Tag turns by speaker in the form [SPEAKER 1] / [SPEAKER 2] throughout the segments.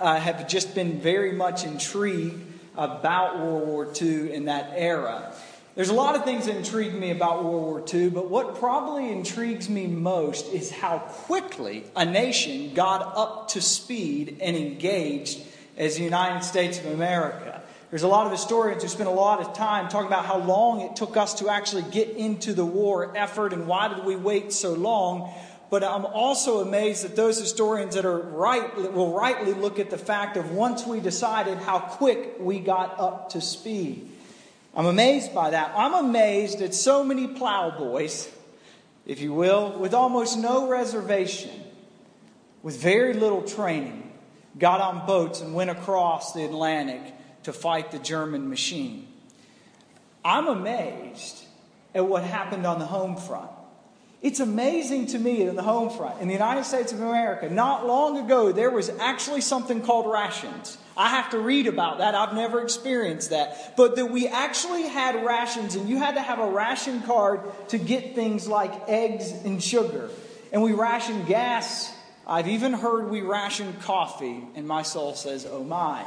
[SPEAKER 1] I have just been very much intrigued about World War II in that era. There's a lot of things that intrigue me about World War II, but what probably intrigues me most is how quickly a nation got up to speed and engaged as the United States of America. There's a lot of historians who spend a lot of time talking about how long it took us to actually get into the war effort and why did we wait so long. But I'm also amazed that those historians that are right will rightly look at the fact of once we decided how quick we got up to speed. I'm amazed by that. I'm amazed at so many plowboys, if you will, with almost no reservation, with very little training, got on boats and went across the Atlantic to fight the German machine. I'm amazed at what happened on the home front. It's amazing to me in the home front, in the United States of America, not long ago, there was actually something called rations. I have to read about that. I've never experienced that. But that we actually had rations, and you had to have a ration card to get things like eggs and sugar. And we rationed gas. I've even heard we rationed coffee, and my soul says, oh my.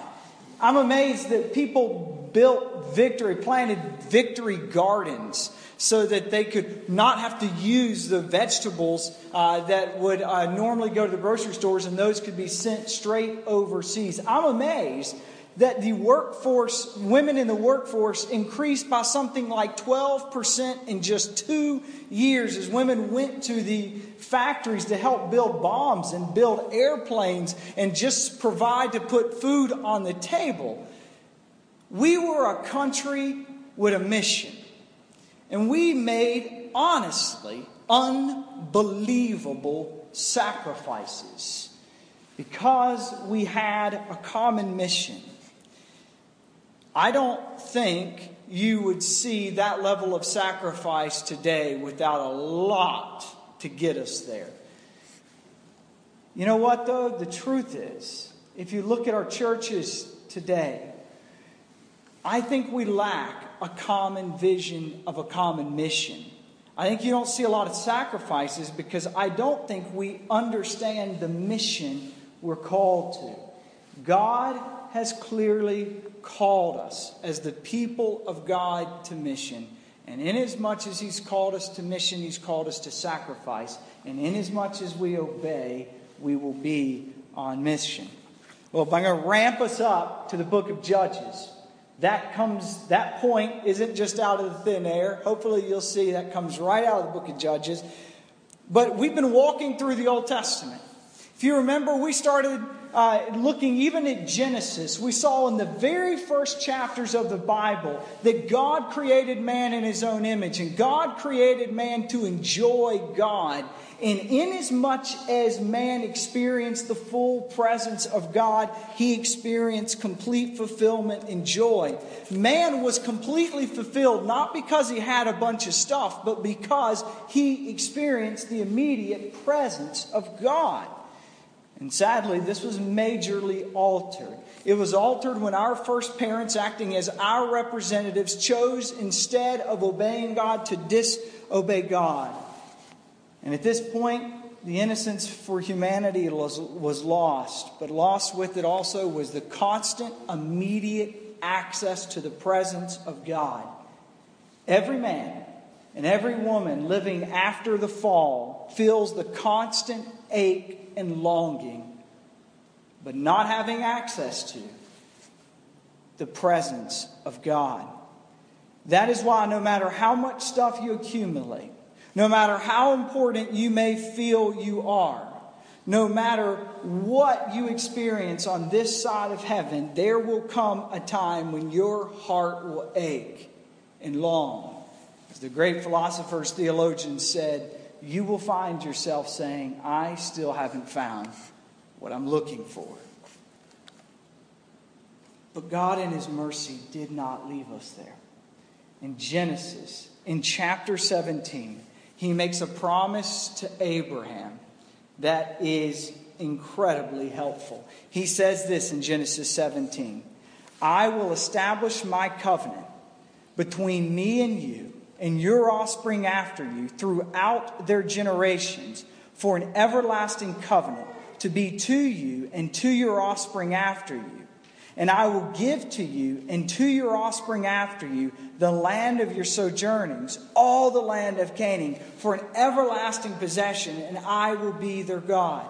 [SPEAKER 1] I'm amazed that people built victory, planted victory gardens so that they could not have to use the vegetables uh, that would uh, normally go to the grocery stores and those could be sent straight overseas. I'm amazed that the workforce, women in the workforce, increased by something like 12% in just two years as women went to the factories to help build bombs and build airplanes and just provide to put food on the table. We were a country with a mission. And we made, honestly, unbelievable sacrifices because we had a common mission. I don't think you would see that level of sacrifice today without a lot to get us there. You know what, though? The truth is, if you look at our churches today, I think we lack a common vision of a common mission. I think you don't see a lot of sacrifices because I don't think we understand the mission we're called to. God has clearly called us as the people of God to mission. And inasmuch as He's called us to mission, He's called us to sacrifice. And inasmuch as we obey, we will be on mission. Well, if I'm going to ramp us up to the book of Judges, that comes that point isn't just out of the thin air. Hopefully you'll see that comes right out of the book of judges. But we've been walking through the old testament. If you remember we started uh, looking even at Genesis, we saw in the very first chapters of the Bible that God created man in his own image, and God created man to enjoy God. And inasmuch as man experienced the full presence of God, he experienced complete fulfillment and joy. Man was completely fulfilled not because he had a bunch of stuff, but because he experienced the immediate presence of God. And sadly, this was majorly altered. It was altered when our first parents, acting as our representatives, chose instead of obeying God to disobey God. And at this point, the innocence for humanity was, was lost, but lost with it also was the constant, immediate access to the presence of God. Every man and every woman living after the fall feels the constant ache and longing, but not having access to the presence of God. That is why, no matter how much stuff you accumulate, no matter how important you may feel you are, no matter what you experience on this side of heaven, there will come a time when your heart will ache and long. As the great philosophers, theologians said, you will find yourself saying, I still haven't found what I'm looking for. But God, in His mercy, did not leave us there. In Genesis, in chapter 17, He makes a promise to Abraham that is incredibly helpful. He says this in Genesis 17 I will establish my covenant between me and you and your offspring after you throughout their generations for an everlasting covenant to be to you and to your offspring after you. And I will give to you and to your offspring after you the land of your sojournings, all the land of Canaan, for an everlasting possession, and I will be their God.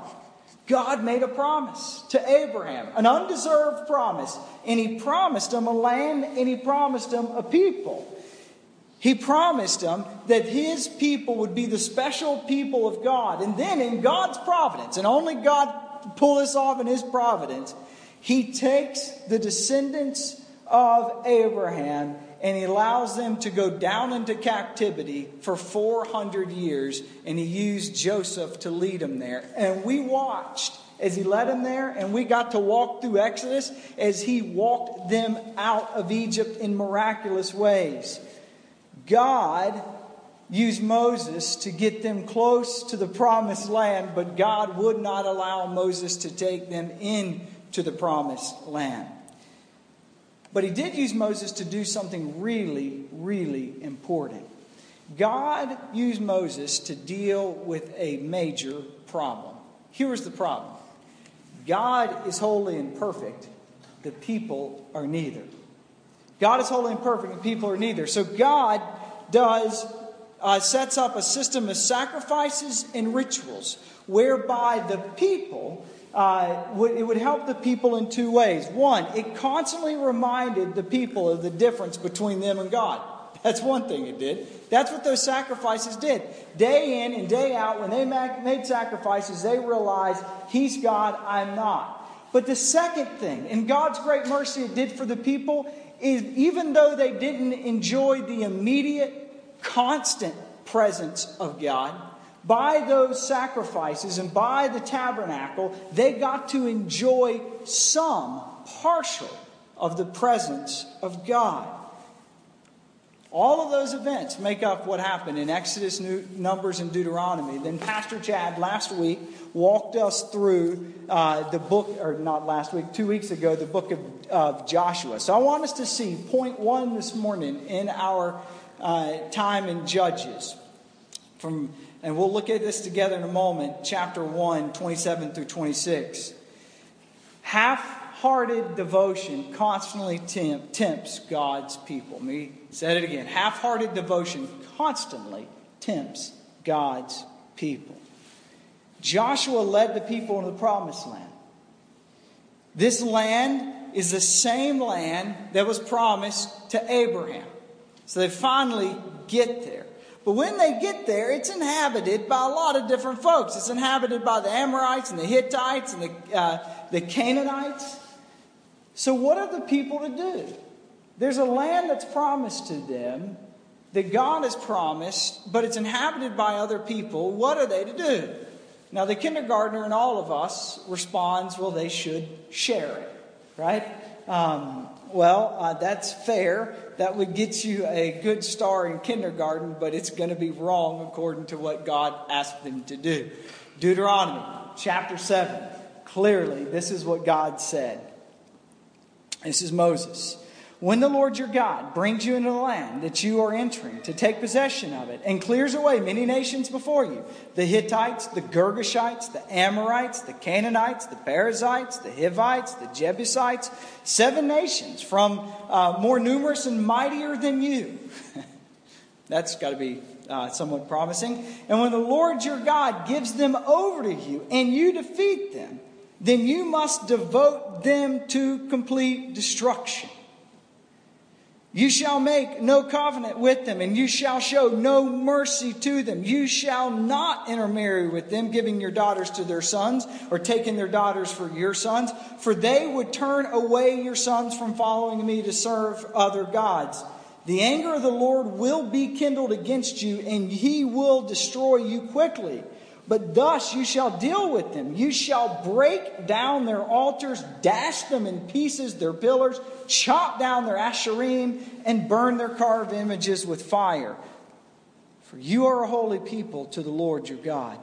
[SPEAKER 1] God made a promise to Abraham, an undeserved promise, and he promised him a land and he promised him a people. He promised him that his people would be the special people of God. And then, in God's providence, and only God pull this off in his providence, he takes the descendants of Abraham and he allows them to go down into captivity for 400 years. And he used Joseph to lead them there. And we watched as he led them there, and we got to walk through Exodus as he walked them out of Egypt in miraculous ways. God used Moses to get them close to the promised land, but God would not allow Moses to take them into the promised land. But he did use Moses to do something really, really important. God used Moses to deal with a major problem. Here is the problem God is holy and perfect, the people are neither. God is holy and perfect, and people are neither. So God does uh, sets up a system of sacrifices and rituals whereby the people uh, would, it would help the people in two ways. One, it constantly reminded the people of the difference between them and God. That's one thing it did. That's what those sacrifices did. Day in and day out, when they made sacrifices, they realized, He's God, I'm not. But the second thing, in God's great mercy, it did for the people, even though they didn't enjoy the immediate, constant presence of God, by those sacrifices and by the tabernacle, they got to enjoy some partial of the presence of God. All of those events make up what happened in Exodus, Numbers, and Deuteronomy. Then Pastor Chad last week walked us through uh, the book, or not last week, two weeks ago, the book of, of Joshua. So I want us to see point one this morning in our uh, time in Judges. From, and we'll look at this together in a moment, chapter 1, 27 through 26. Half hearted devotion constantly temp- tempts God's people. Me said it again. Half hearted devotion constantly tempts God's people. Joshua led the people into the promised land. This land is the same land that was promised to Abraham. So they finally get there. But when they get there, it's inhabited by a lot of different folks. It's inhabited by the Amorites and the Hittites and the, uh, the Canaanites. So, what are the people to do? There's a land that's promised to them that God has promised, but it's inhabited by other people. What are they to do? Now, the kindergartner in all of us responds, well, they should share it, right? Um, well, uh, that's fair. That would get you a good star in kindergarten, but it's going to be wrong according to what God asked them to do. Deuteronomy chapter 7. Clearly, this is what God said. This is Moses. When the Lord your God brings you into the land that you are entering to take possession of it and clears away many nations before you the Hittites, the Girgashites, the Amorites, the Canaanites, the Perizzites, the Hivites, the Jebusites, seven nations from uh, more numerous and mightier than you. That's got to be uh, somewhat promising. And when the Lord your God gives them over to you and you defeat them, then you must devote them to complete destruction. You shall make no covenant with them, and you shall show no mercy to them. You shall not intermarry with them, giving your daughters to their sons, or taking their daughters for your sons, for they would turn away your sons from following me to serve other gods. The anger of the Lord will be kindled against you, and he will destroy you quickly. But thus you shall deal with them. You shall break down their altars, dash them in pieces, their pillars, chop down their asherim, and burn their carved images with fire. For you are a holy people to the Lord your God.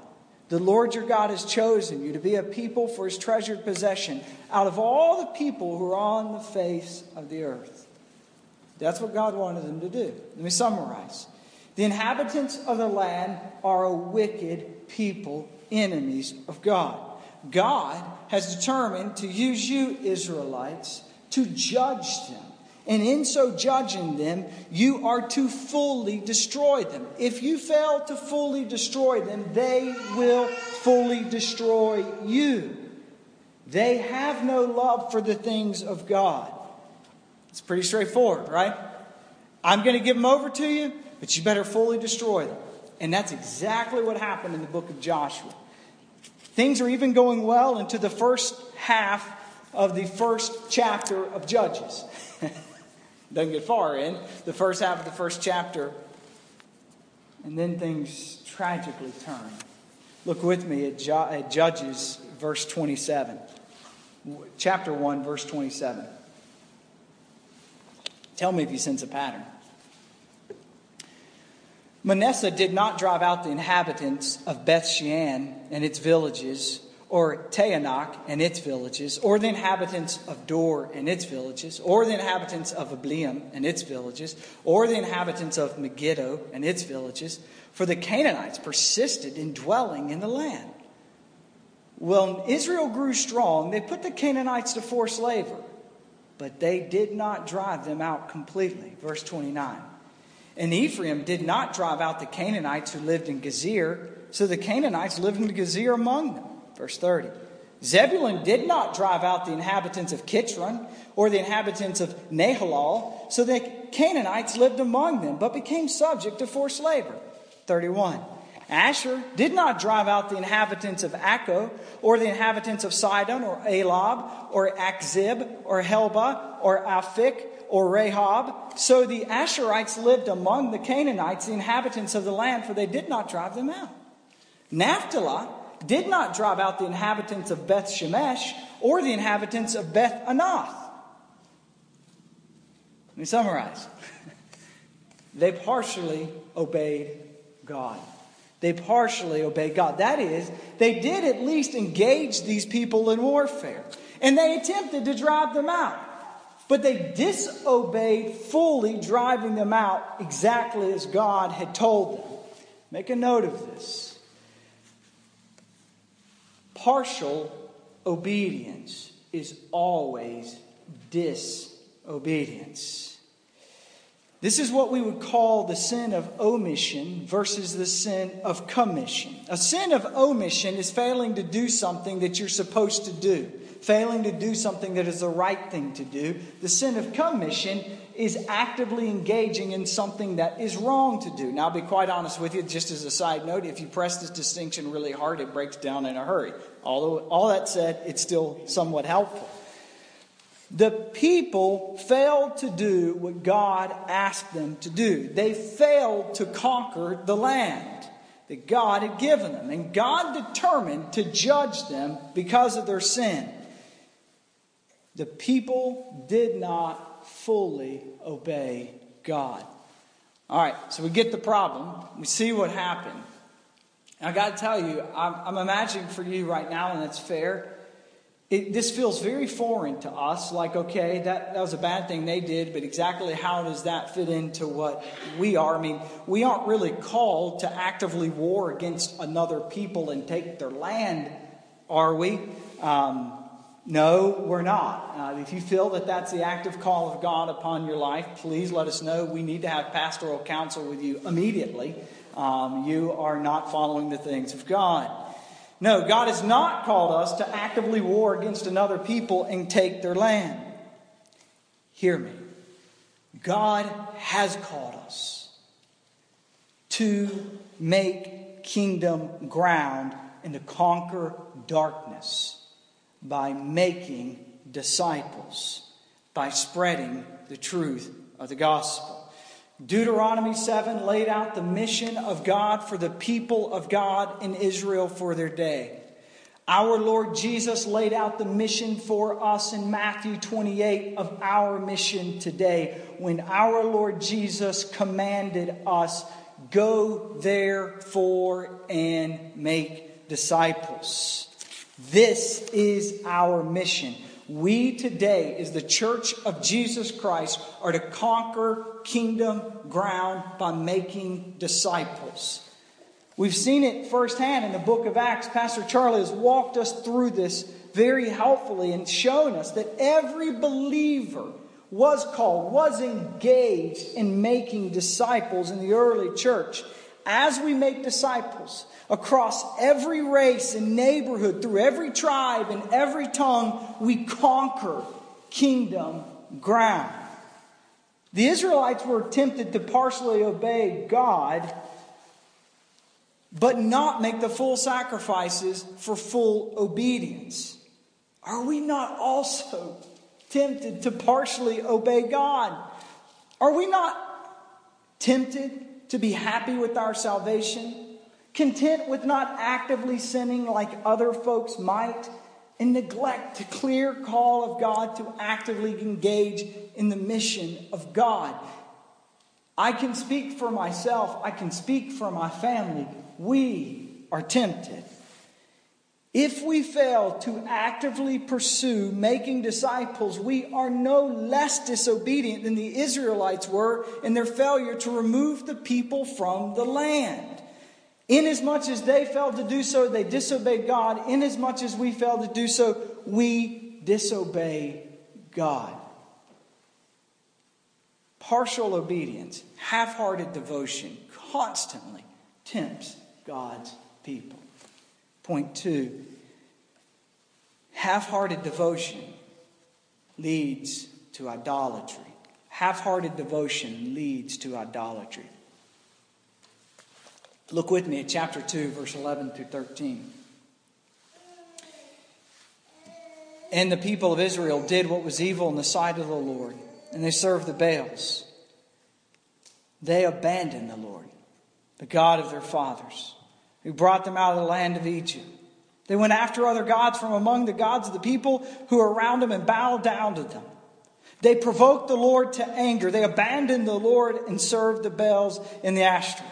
[SPEAKER 1] The Lord your God has chosen you to be a people for his treasured possession out of all the people who are on the face of the earth. That's what God wanted them to do. Let me summarize. The inhabitants of the land are a wicked people, enemies of God. God has determined to use you, Israelites, to judge them. And in so judging them, you are to fully destroy them. If you fail to fully destroy them, they will fully destroy you. They have no love for the things of God. It's pretty straightforward, right? I'm going to give them over to you, but you better fully destroy them. And that's exactly what happened in the book of Joshua. Things are even going well into the first half of the first chapter of Judges. Doesn't get far in the first half of the first chapter, and then things tragically turn. Look with me at, Judges, verse 27. Chapter 1, verse 27. Tell me if you sense a pattern. Manasseh did not drive out the inhabitants of Beth Shean and its villages, or Taanach and its villages, or the inhabitants of Dor and its villages, or the inhabitants of Ibleam and its villages, or the inhabitants of Megiddo and its villages, for the Canaanites persisted in dwelling in the land. When Israel grew strong, they put the Canaanites to forced labor, but they did not drive them out completely. Verse 29. And Ephraim did not drive out the Canaanites who lived in Gezer, so the Canaanites lived in Gezer among them. Verse 30. Zebulun did not drive out the inhabitants of Kitron or the inhabitants of Nahalal, so the Canaanites lived among them, but became subject to forced labor. 31. Asher did not drive out the inhabitants of Acco, or the inhabitants of Sidon, or Ahlab, or Achzib, or Helba, or Aphik, or Rahab. So the Asherites lived among the Canaanites, the inhabitants of the land, for they did not drive them out. Naphtali did not drive out the inhabitants of Beth Shemesh or the inhabitants of Beth Anath. Let me summarize. they partially obeyed God. They partially obeyed God. That is, they did at least engage these people in warfare. And they attempted to drive them out. But they disobeyed fully, driving them out exactly as God had told them. Make a note of this. Partial obedience is always disobedience. This is what we would call the sin of omission versus the sin of commission. A sin of omission is failing to do something that you're supposed to do failing to do something that is the right thing to do. The sin of commission is actively engaging in something that is wrong to do. Now, I'll be quite honest with you, just as a side note, if you press this distinction really hard, it breaks down in a hurry. Although, all that said, it's still somewhat helpful. The people failed to do what God asked them to do. They failed to conquer the land that God had given them. And God determined to judge them because of their sin the people did not fully obey God. All right, so we get the problem. We see what happened. And I got to tell you, I'm, I'm, imagining for you right now, and that's fair. It, this feels very foreign to us. Like, okay, that, that was a bad thing they did, but exactly how does that fit into what we are? I mean, we aren't really called to actively war against another people and take their land, are we? Um, no, we're not. Uh, if you feel that that's the active call of God upon your life, please let us know. We need to have pastoral counsel with you immediately. Um, you are not following the things of God. No, God has not called us to actively war against another people and take their land. Hear me. God has called us to make kingdom ground and to conquer darkness by making disciples, by spreading the truth of the gospel. Deuteronomy 7 laid out the mission of God for the people of God in Israel for their day. Our Lord Jesus laid out the mission for us in Matthew 28 of our mission today when our Lord Jesus commanded us, Go therefore and make disciples. This is our mission. We today, as the church of Jesus Christ, are to conquer kingdom ground by making disciples. We've seen it firsthand in the book of Acts. Pastor Charlie has walked us through this very helpfully and shown us that every believer was called, was engaged in making disciples in the early church. As we make disciples across every race and neighborhood, through every tribe and every tongue, we conquer kingdom ground. The Israelites were tempted to partially obey God, but not make the full sacrifices for full obedience. Are we not also tempted to partially obey God? Are we not tempted to be happy with our salvation? Content with not actively sinning like other folks might? And neglect the clear call of God to actively engage in the mission of God. I can speak for myself, I can speak for my family. We are tempted. If we fail to actively pursue making disciples, we are no less disobedient than the Israelites were in their failure to remove the people from the land. Inasmuch as they failed to do so, they disobeyed God. Inasmuch as we failed to do so, we disobey God. Partial obedience, half hearted devotion constantly tempts God's people. Point two half hearted devotion leads to idolatry. Half hearted devotion leads to idolatry. Look with me at chapter 2, verse 11 through 13. And the people of Israel did what was evil in the sight of the Lord, and they served the Baals. They abandoned the Lord, the God of their fathers who brought them out of the land of Egypt. They went after other gods from among the gods of the people who were around them and bowed down to them. They provoked the Lord to anger. They abandoned the Lord and served the Baals in the Ashtoreth.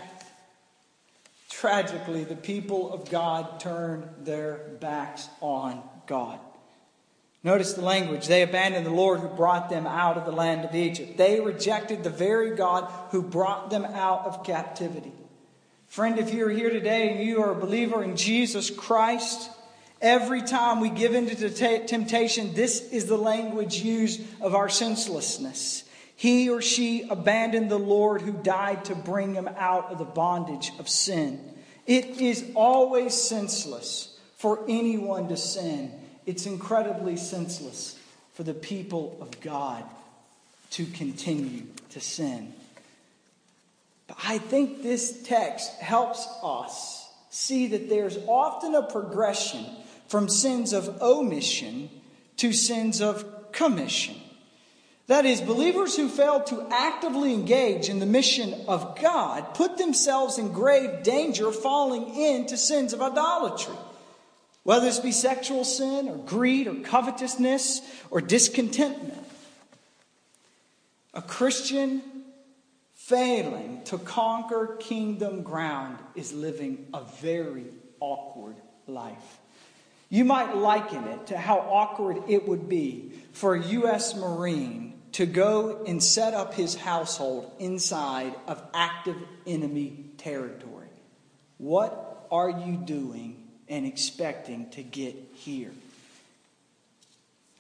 [SPEAKER 1] Tragically, the people of God turned their backs on God. Notice the language. They abandoned the Lord who brought them out of the land of Egypt. They rejected the very God who brought them out of captivity. Friend, if you're here today and you are a believer in Jesus Christ, every time we give into temptation, this is the language used of our senselessness. He or she abandoned the Lord who died to bring him out of the bondage of sin. It is always senseless for anyone to sin. It's incredibly senseless for the people of God to continue to sin. I think this text helps us see that there's often a progression from sins of omission to sins of commission. That is, believers who fail to actively engage in the mission of God put themselves in grave danger falling into sins of idolatry. Whether this be sexual sin or greed or covetousness or discontentment. A Christian failing to conquer kingdom ground is living a very awkward life. You might liken it to how awkward it would be for a U.S. Marine to go and set up his household inside of active enemy territory. What are you doing and expecting to get here?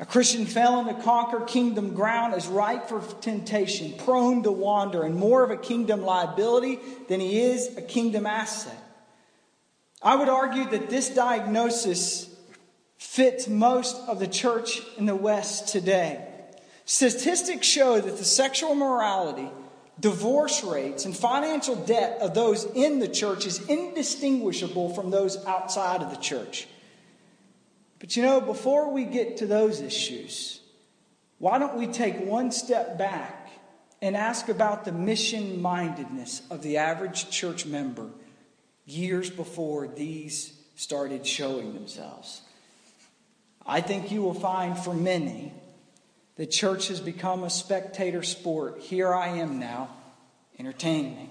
[SPEAKER 1] A Christian failing to conquer kingdom ground is ripe for temptation, prone to wander, and more of a kingdom liability than he is a kingdom asset. I would argue that this diagnosis fits most of the church in the West today. Statistics show that the sexual morality, divorce rates, and financial debt of those in the church is indistinguishable from those outside of the church. But you know, before we get to those issues, why don't we take one step back and ask about the mission mindedness of the average church member years before these started showing themselves? I think you will find for many the church has become a spectator sport. Here I am now, entertaining. Me.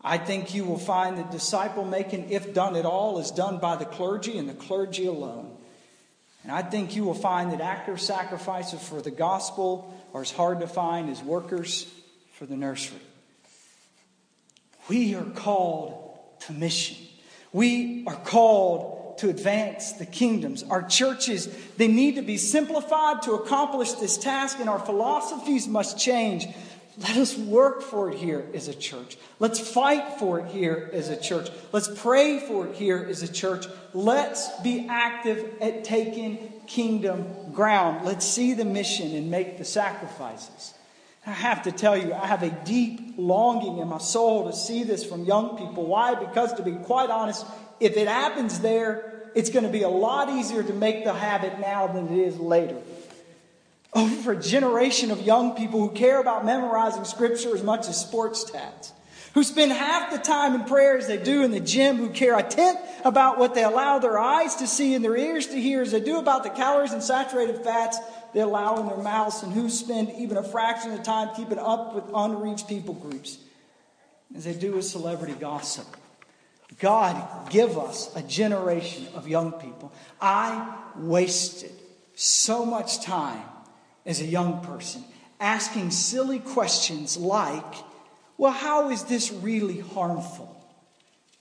[SPEAKER 1] I think you will find that disciple making, if done at all, is done by the clergy and the clergy alone. And I think you will find that active sacrifices for the gospel are as hard to find as workers for the nursery. We are called to mission. We are called to advance the kingdoms. Our churches, they need to be simplified to accomplish this task, and our philosophies must change. Let us work for it here as a church. Let's fight for it here as a church. Let's pray for it here as a church. Let's be active at taking kingdom ground. Let's see the mission and make the sacrifices. I have to tell you, I have a deep longing in my soul to see this from young people. Why? Because, to be quite honest, if it happens there, it's going to be a lot easier to make the habit now than it is later. Oh, Over a generation of young people who care about memorizing scripture as much as sports stats, who spend half the time in prayer as they do in the gym, who care a tenth about what they allow their eyes to see and their ears to hear as they do about the calories and saturated fats they allow in their mouths, and who spend even a fraction of the time keeping up with unreached people groups as they do with celebrity gossip. God, give us a generation of young people. I wasted so much time as a young person asking silly questions like, well, how is this really harmful?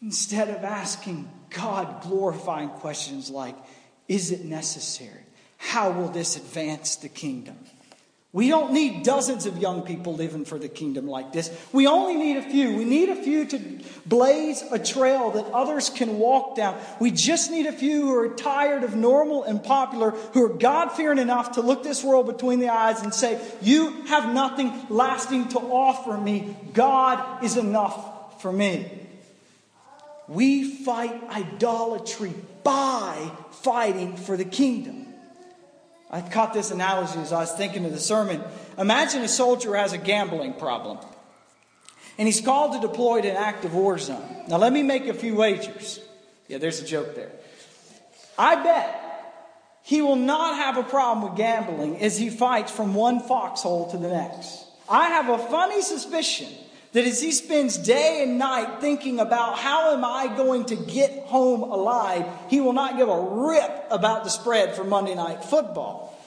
[SPEAKER 1] Instead of asking God glorifying questions like, is it necessary? How will this advance the kingdom? We don't need dozens of young people living for the kingdom like this. We only need a few. We need a few to blaze a trail that others can walk down. We just need a few who are tired of normal and popular, who are God fearing enough to look this world between the eyes and say, You have nothing lasting to offer me. God is enough for me. We fight idolatry by fighting for the kingdom. I caught this analogy as I was thinking of the sermon. Imagine a soldier has a gambling problem, and he's called to deploy to an active war zone. Now, let me make a few wagers. Yeah, there's a joke there. I bet he will not have a problem with gambling as he fights from one foxhole to the next. I have a funny suspicion that as he spends day and night thinking about how am I going to get home alive, he will not give a rip about the spread for Monday night football.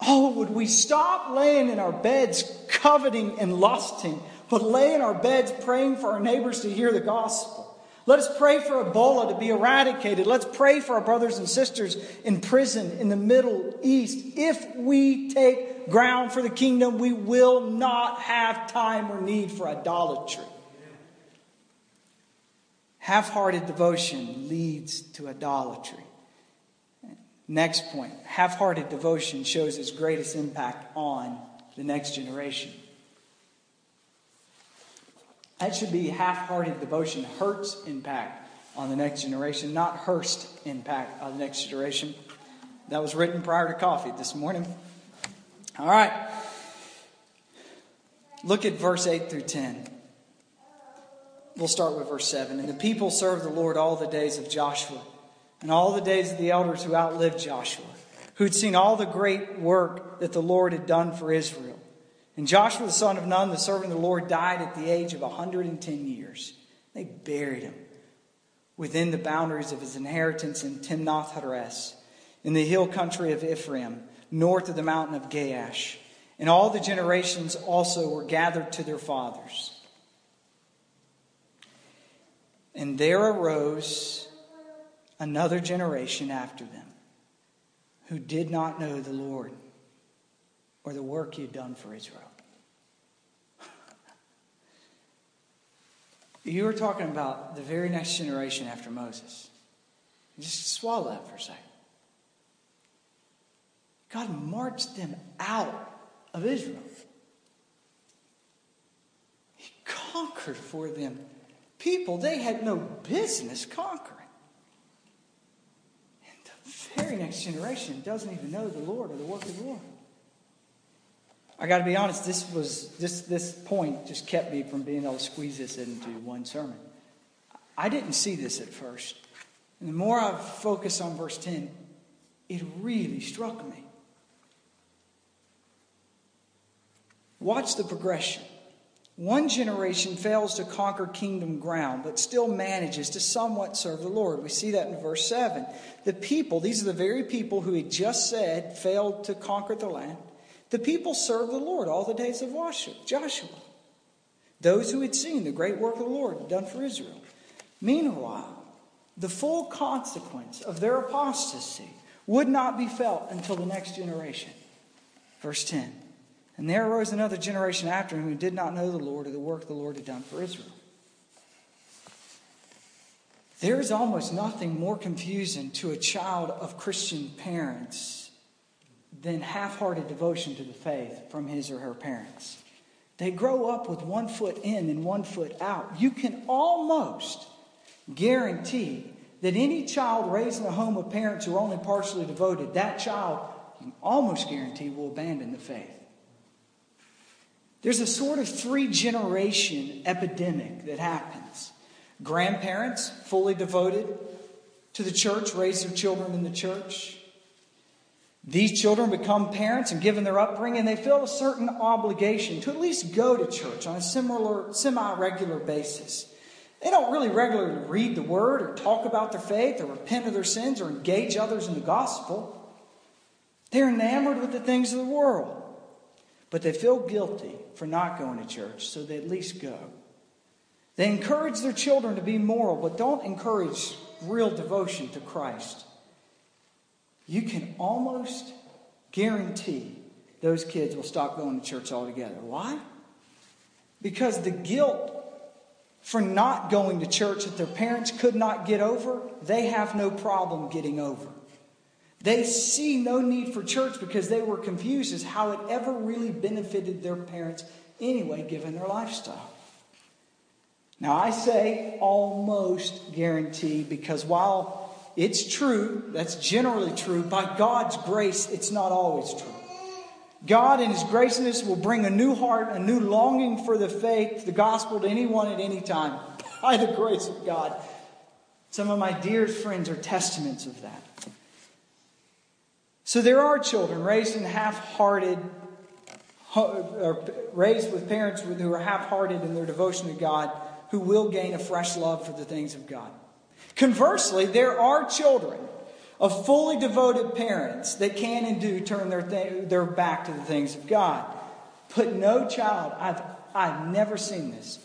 [SPEAKER 1] Oh, would we stop laying in our beds coveting and lusting, but lay in our beds praying for our neighbors to hear the gospel? Let us pray for Ebola to be eradicated. Let's pray for our brothers and sisters in prison in the Middle East. If we take ground for the kingdom, we will not have time or need for idolatry. Half hearted devotion leads to idolatry. Next point half hearted devotion shows its greatest impact on the next generation. That should be half hearted devotion, hurts impact on the next generation, not Hurst impact on the next generation. That was written prior to coffee this morning. All right. Look at verse 8 through 10. We'll start with verse 7. And the people served the Lord all the days of Joshua and all the days of the elders who outlived Joshua, who had seen all the great work that the Lord had done for Israel. And Joshua the son of Nun, the servant of the Lord, died at the age of 110 years. They buried him within the boundaries of his inheritance in Timnath Heres, in the hill country of Ephraim, north of the mountain of Gaash. And all the generations also were gathered to their fathers. And there arose another generation after them who did not know the Lord or the work you've done for Israel. You were talking about the very next generation after Moses. Just swallow that for a second. God marched them out of Israel. He conquered for them people they had no business conquering. And the very next generation doesn't even know the Lord or the work of the Lord. I got to be honest, this was this this point just kept me from being able to squeeze this into one sermon. I didn't see this at first. And the more I focus on verse 10, it really struck me. Watch the progression. One generation fails to conquer kingdom ground, but still manages to somewhat serve the Lord. We see that in verse 7. The people, these are the very people who he just said failed to conquer the land. The people served the Lord all the days of Joshua, those who had seen the great work of the Lord done for Israel. Meanwhile, the full consequence of their apostasy would not be felt until the next generation. Verse 10 And there arose another generation after him who did not know the Lord or the work the Lord had done for Israel. There is almost nothing more confusing to a child of Christian parents than half hearted devotion to the faith from his or her parents. They grow up with one foot in and one foot out. You can almost guarantee that any child raised in a home of parents who are only partially devoted, that child, you can almost guarantee, will abandon the faith. There's a sort of three generation epidemic that happens. Grandparents, fully devoted to the church, raise their children in the church. These children become parents and given their upbringing, they feel a certain obligation to at least go to church on a similar, semi-regular basis. They don't really regularly read the word or talk about their faith or repent of their sins or engage others in the gospel. They're enamored with the things of the world. But they feel guilty for not going to church, so they at least go. They encourage their children to be moral, but don't encourage real devotion to Christ. You can almost guarantee those kids will stop going to church altogether. Why? Because the guilt for not going to church that their parents could not get over, they have no problem getting over. They see no need for church because they were confused as how it ever really benefited their parents anyway, given their lifestyle. Now, I say almost guarantee because while it's true, that's generally true, by God's grace, it's not always true. God, in His graciousness, will bring a new heart, a new longing for the faith, the gospel to anyone at any time by the grace of God. Some of my dearest friends are testaments of that. So there are children raised in half hearted, or raised with parents who are half hearted in their devotion to God who will gain a fresh love for the things of God. Conversely, there are children of fully devoted parents that can and do turn their, th- their back to the things of God. But no child, I've, I've never seen this.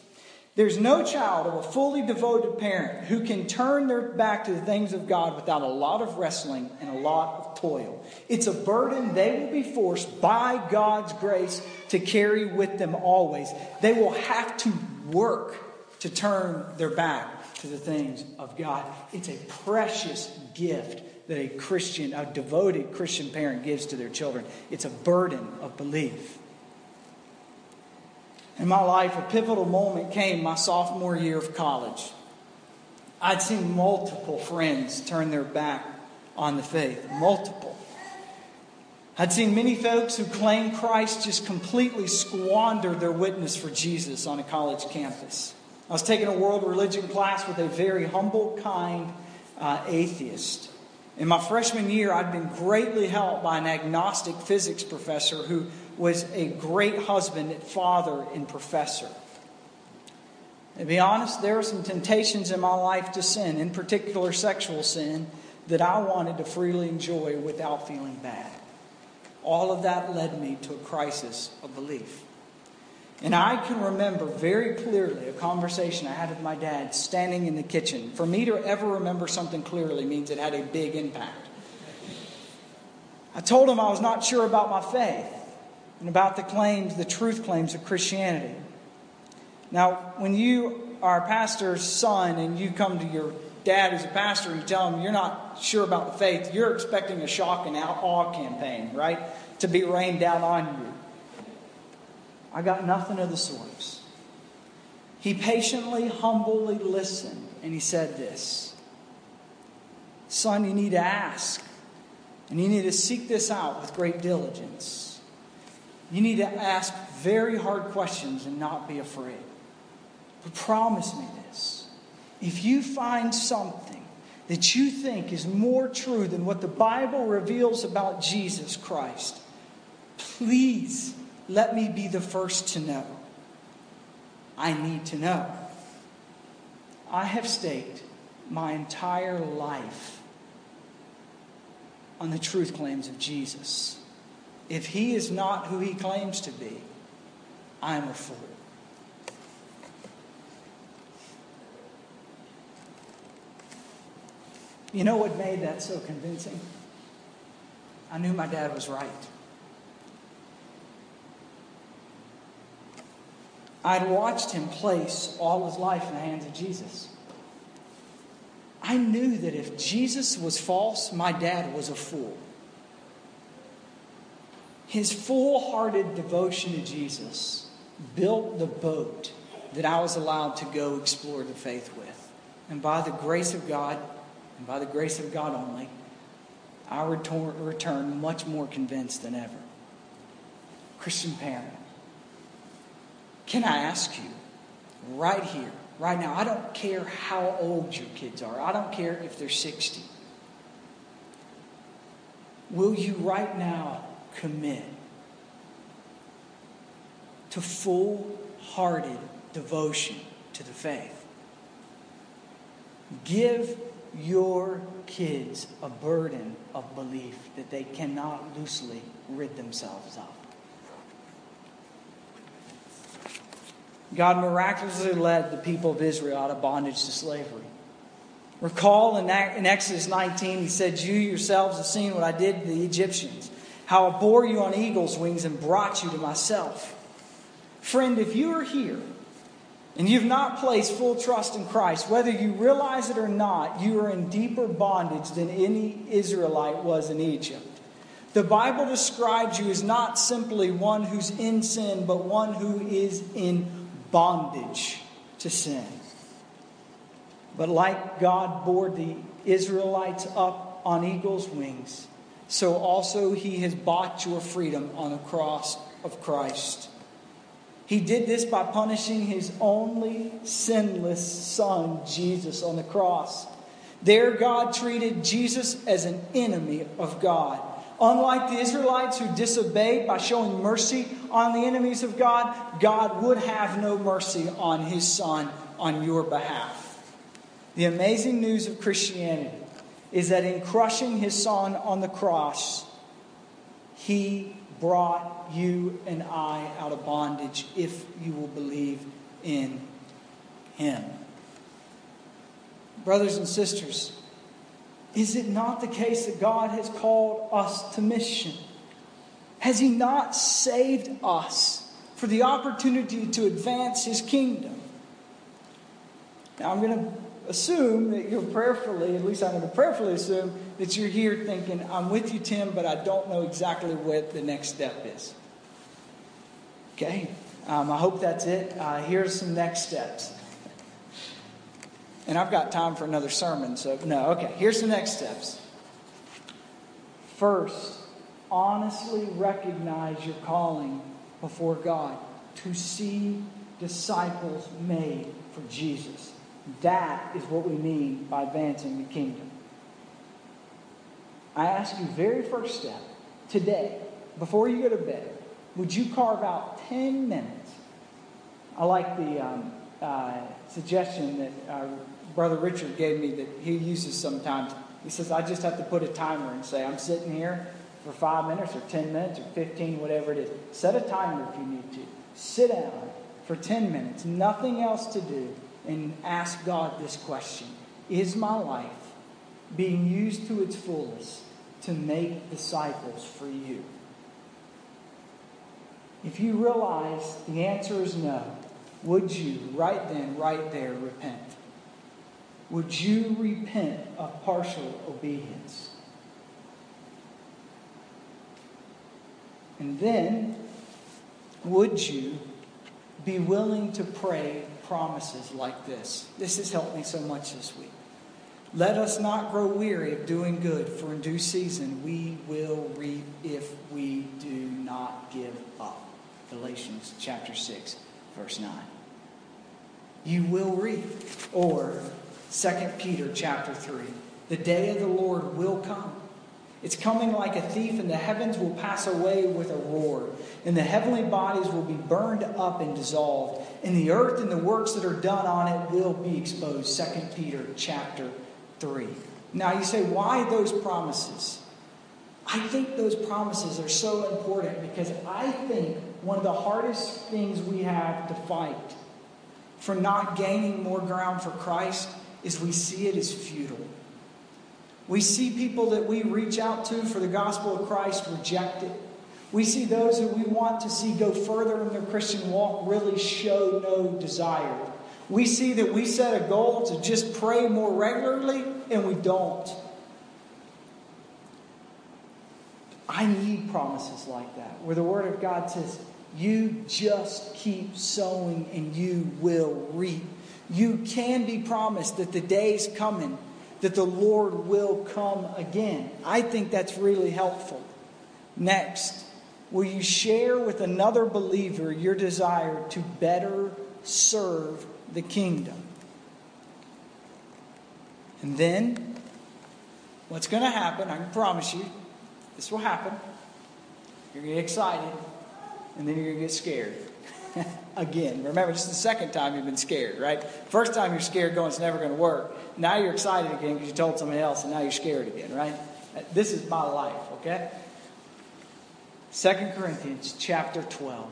[SPEAKER 1] There's no child of a fully devoted parent who can turn their back to the things of God without a lot of wrestling and a lot of toil. It's a burden they will be forced by God's grace to carry with them always. They will have to work to turn their back to the things of God. It's a precious gift that a Christian, a devoted Christian parent gives to their children. It's a burden of belief. In my life, a pivotal moment came my sophomore year of college. I'd seen multiple friends turn their back on the faith, multiple. I'd seen many folks who claim Christ just completely squander their witness for Jesus on a college campus. I was taking a world religion class with a very humble, kind uh, atheist. In my freshman year, I'd been greatly helped by an agnostic physics professor who was a great husband, father, and professor. To be honest, there were some temptations in my life to sin, in particular sexual sin, that I wanted to freely enjoy without feeling bad. All of that led me to a crisis of belief. And I can remember very clearly a conversation I had with my dad standing in the kitchen. For me to ever remember something clearly means it had a big impact. I told him I was not sure about my faith and about the claims, the truth claims of Christianity. Now, when you are a pastor's son and you come to your dad who's a pastor and you tell him you're not sure about the faith, you're expecting a shock and awe campaign, right? To be rained down on you. I got nothing of the sorts. He patiently, humbly listened, and he said this Son, you need to ask, and you need to seek this out with great diligence. You need to ask very hard questions and not be afraid. But promise me this if you find something that you think is more true than what the Bible reveals about Jesus Christ, please let me be the first to know. I need to know. I have staked my entire life on the truth claims of Jesus. If he is not who he claims to be, I am a fool. You know what made that so convincing? I knew my dad was right. I'd watched him place all his life in the hands of Jesus. I knew that if Jesus was false, my dad was a fool. His full hearted devotion to Jesus built the boat that I was allowed to go explore the faith with. And by the grace of God, and by the grace of God only, I return much more convinced than ever. Christian parent, can I ask you, right here, right now, I don't care how old your kids are, I don't care if they're 60. Will you right now commit to full hearted devotion to the faith? Give your kids a burden of belief that they cannot loosely rid themselves of. God miraculously led the people of Israel out of bondage to slavery. Recall in Exodus 19, he said, You yourselves have seen what I did to the Egyptians, how I bore you on eagle's wings and brought you to myself. Friend, if you are here and you've not placed full trust in Christ, whether you realize it or not, you are in deeper bondage than any Israelite was in Egypt. The Bible describes you as not simply one who's in sin, but one who is in bondage to sin. But like God bore the Israelites up on eagle's wings, so also he has bought your freedom on the cross of Christ. He did this by punishing his only sinless son, Jesus, on the cross. There, God treated Jesus as an enemy of God Unlike the Israelites who disobeyed by showing mercy on the enemies of God, God would have no mercy on his son on your behalf. The amazing news of Christianity is that in crushing his son on the cross, he brought you and I out of bondage if you will believe in him. Brothers and sisters, is it not the case that God has called us to mission? Has He not saved us for the opportunity to advance His kingdom? Now, I'm going to assume that you're prayerfully, at least I'm going to prayerfully assume that you're here thinking, I'm with you, Tim, but I don't know exactly what the next step is. Okay? Um, I hope that's it. Uh, here's some next steps. And I've got time for another sermon, so no. Okay, here's the next steps. First, honestly recognize your calling before God to see disciples made for Jesus. That is what we mean by advancing the kingdom. I ask you, very first step, today, before you go to bed, would you carve out 10 minutes? I like the um, uh, suggestion that uh, Brother Richard gave me that he uses sometimes. He says, I just have to put a timer and say, I'm sitting here for five minutes or 10 minutes or 15, whatever it is. Set a timer if you need to. Sit down for 10 minutes, nothing else to do, and ask God this question Is my life being used to its fullest to make disciples for you? If you realize the answer is no, would you right then, right there, repent? Would you repent of partial obedience? And then, would you be willing to pray promises like this? This has helped me so much this week. Let us not grow weary of doing good, for in due season we will reap if we do not give up. Galatians chapter 6, verse 9. You will reap. Or 2 Peter chapter 3. The day of the Lord will come. It's coming like a thief, and the heavens will pass away with a roar, and the heavenly bodies will be burned up and dissolved, and the earth and the works that are done on it will be exposed. 2 Peter chapter 3. Now you say, why those promises? I think those promises are so important because I think one of the hardest things we have to fight for not gaining more ground for Christ is we see it as futile. We see people that we reach out to for the gospel of Christ rejected. We see those who we want to see go further in their Christian walk really show no desire. We see that we set a goal to just pray more regularly and we don't. I need promises like that, where the Word of God says, You just keep sowing and you will reap. You can be promised that the day is coming that the Lord will come again. I think that's really helpful. Next, will you share with another believer your desire to better serve the kingdom? And then, what's going to happen, I can promise you, this will happen. You're going to get excited, and then you're going to get scared. Again, remember, this is the second time you've been scared, right? First time you're scared going, it's never going to work. Now you're excited again because you told somebody else, and now you're scared again, right? This is my life, okay? Second Corinthians chapter 12.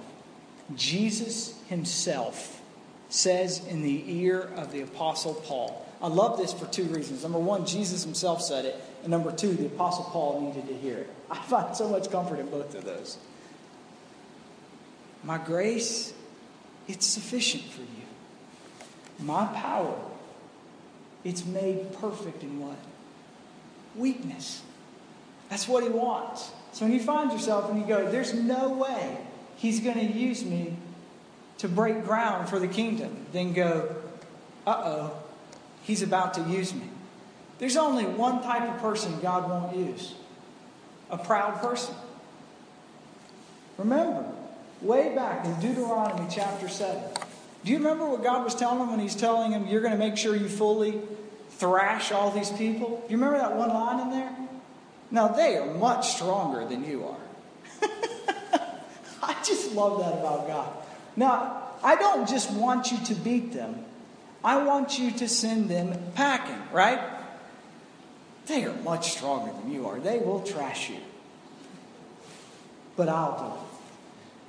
[SPEAKER 1] Jesus himself says in the ear of the Apostle Paul. I love this for two reasons. Number one, Jesus himself said it. And number two, the Apostle Paul needed to hear it. I find so much comfort in both of those. My grace, it's sufficient for you. My power, it's made perfect in what? Weakness. That's what he wants. So when you find yourself and you go, there's no way he's going to use me to break ground for the kingdom, then go, uh oh, he's about to use me. There's only one type of person God won't use a proud person. Remember, way back in Deuteronomy chapter 7, do you remember what God was telling him when he's telling him, You're going to make sure you fully thrash all these people? Do you remember that one line in there? Now, they are much stronger than you are. I just love that about God. Now, I don't just want you to beat them, I want you to send them packing, right? They are much stronger than you are. They will trash you. But I'll do it.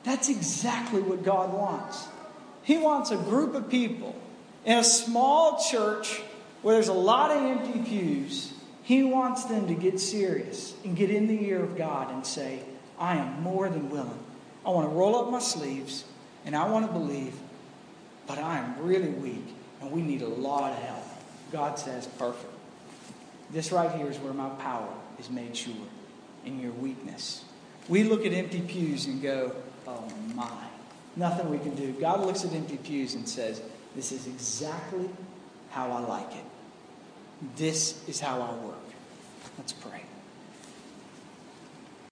[SPEAKER 1] That's exactly what God wants. He wants a group of people in a small church where there's a lot of empty pews. He wants them to get serious and get in the ear of God and say, I am more than willing. I want to roll up my sleeves and I want to believe, but I am really weak and we need a lot of help. God says, perfect. This right here is where my power is made sure in your weakness. We look at empty pews and go, oh my, nothing we can do. God looks at empty pews and says, this is exactly how I like it. This is how I work. Let's pray.